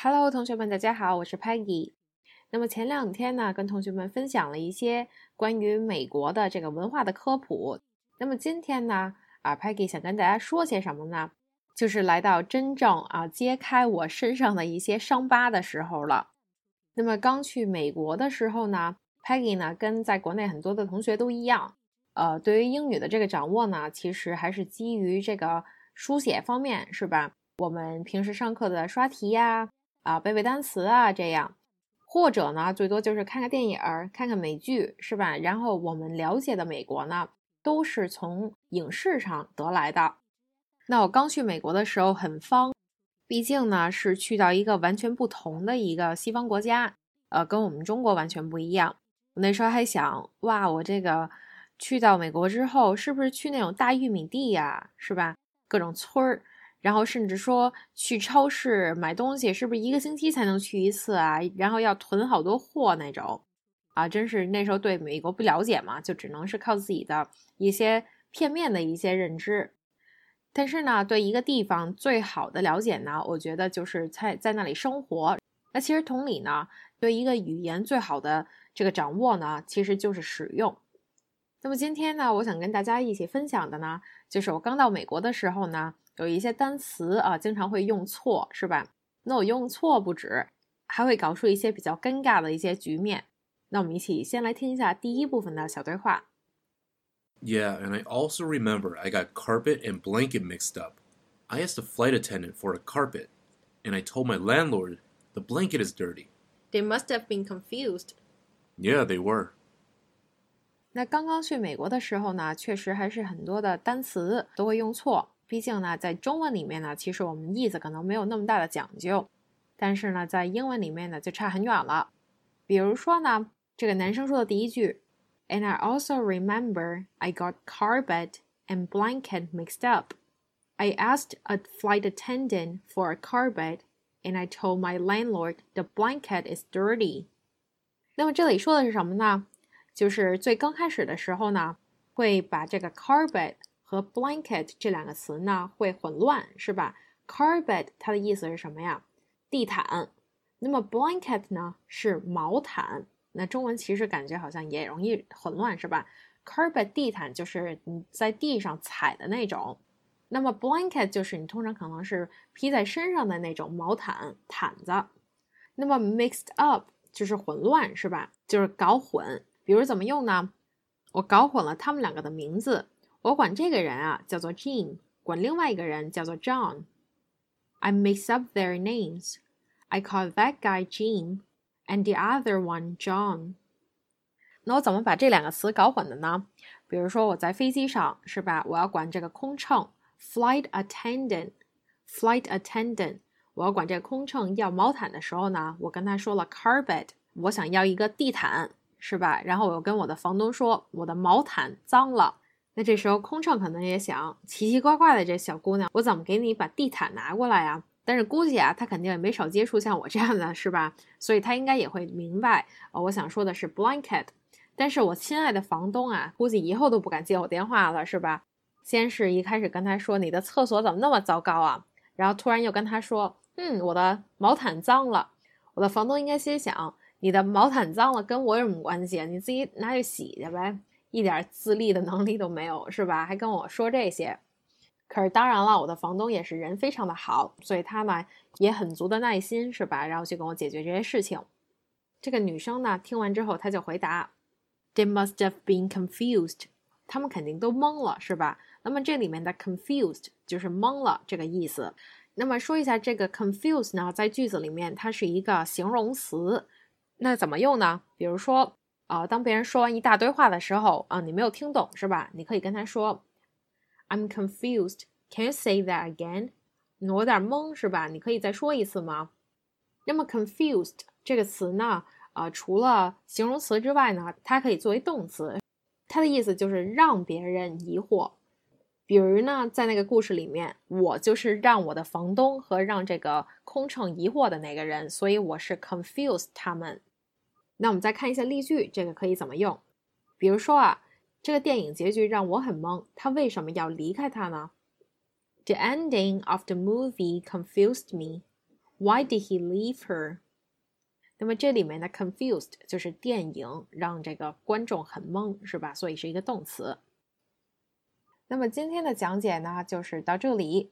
Hello，同学们，大家好，我是 Peggy。那么前两天呢，跟同学们分享了一些关于美国的这个文化的科普。那么今天呢，啊，Peggy 想跟大家说些什么呢？就是来到真正啊揭开我身上的一些伤疤的时候了。那么刚去美国的时候呢，Peggy 呢跟在国内很多的同学都一样，呃，对于英语的这个掌握呢，其实还是基于这个书写方面，是吧？我们平时上课的刷题呀。啊，啊背背单词啊，这样，或者呢，最多就是看看电影儿，看看美剧，是吧？然后我们了解的美国呢，都是从影视上得来的。那我刚去美国的时候很方，毕竟呢是去到一个完全不同的一个西方国家，呃，跟我们中国完全不一样。我那时候还想，哇，我这个去到美国之后，是不是去那种大玉米地呀，是吧？各种村儿。然后甚至说去超市买东西，是不是一个星期才能去一次啊？然后要囤好多货那种，啊，真是那时候对美国不了解嘛，就只能是靠自己的一些片面的一些认知。但是呢，对一个地方最好的了解呢，我觉得就是在在那里生活。那其实同理呢，对一个语言最好的这个掌握呢，其实就是使用。那么今天呢，我想跟大家一起分享的呢，就是我刚到美国的时候呢。有一些单词啊，经常会用错，是吧？那我用错不止，还会搞出一些比较尴尬的一些局面。那我们一起先来听一下第一部分的小对话。Yeah, and I also remember I got carpet and blanket mixed up. I asked the flight attendant for a carpet, and I told my landlord the blanket is dirty. They must have been confused. Yeah, they were. 那刚刚去美国的时候呢，确实还是很多的单词都会用错。 毕竟呢，在中文里面呢，其实我们意思可能没有那么大的讲究，但是呢，在英文里面呢就差很远了。比如说呢，这个男生说的第一句，And I also remember I got carpet and blanket mixed up. I asked a flight attendant for a carpet, and I told my landlord the blanket is dirty. 那么这里说的是什么呢？就是最刚开始的时候呢，会把这个 carpet 和 blanket 这两个词呢会混乱，是吧？carpet 它的意思是什么呀？地毯。那么 blanket 呢是毛毯。那中文其实感觉好像也容易混乱，是吧？carpet 地毯就是你在地上踩的那种。那么 blanket 就是你通常可能是披在身上的那种毛毯毯子。那么 mixed up 就是混乱，是吧？就是搞混。比如怎么用呢？我搞混了他们两个的名字。我管这个人啊叫做 Jean，管另外一个人叫做 John。I mix up their names. I call that guy Jean and the other one John。那我怎么把这两个词搞混的呢？比如说我在飞机上是吧？我要管这个空乘 flight attendant。flight attendant，我要管这个空乘要毛毯的时候呢，我跟他说了 carpet，我想要一个地毯是吧？然后我又跟我的房东说我的毛毯脏了。那这时候空乘可能也想，奇奇怪怪的这小姑娘，我怎么给你把地毯拿过来呀？但是估计啊，她肯定也没少接触像我这样的是吧？所以她应该也会明白，呃，我想说的是 blanket。但是我亲爱的房东啊，估计以后都不敢接我电话了，是吧？先是一开始跟他说你的厕所怎么那么糟糕啊，然后突然又跟他说，嗯，我的毛毯脏了。我的房东应该心想，你的毛毯脏了跟我有什么关系？你自己拿去洗去呗。一点自立的能力都没有，是吧？还跟我说这些。可是当然了，我的房东也是人非常的好，所以他呢也很足的耐心，是吧？然后去跟我解决这些事情。这个女生呢听完之后，她就回答：“They must have been confused。”他们肯定都懵了，是吧？那么这里面的 “confused” 就是懵了这个意思。那么说一下这个 “confused” 呢，在句子里面它是一个形容词，那怎么用呢？比如说。啊，当别人说完一大堆话的时候，啊，你没有听懂是吧？你可以跟他说，I'm confused. Can you say that again？我有点懵是吧？你可以再说一次吗？那么 confused 这个词呢，啊，除了形容词之外呢，它可以作为动词，它的意思就是让别人疑惑。比如呢，在那个故事里面，我就是让我的房东和让这个空乘疑惑的那个人，所以我是 confused 他们。那我们再看一下例句这个可以怎么用？比如说啊这个电影结局让我很懵他为什么要离开他呢？The ending of the movie confused me. Why did he leave her? 那么这里面的 confused 就是电影让这个观众很懵是吧？所以是一个动词。那么今天的讲解呢就是到这里。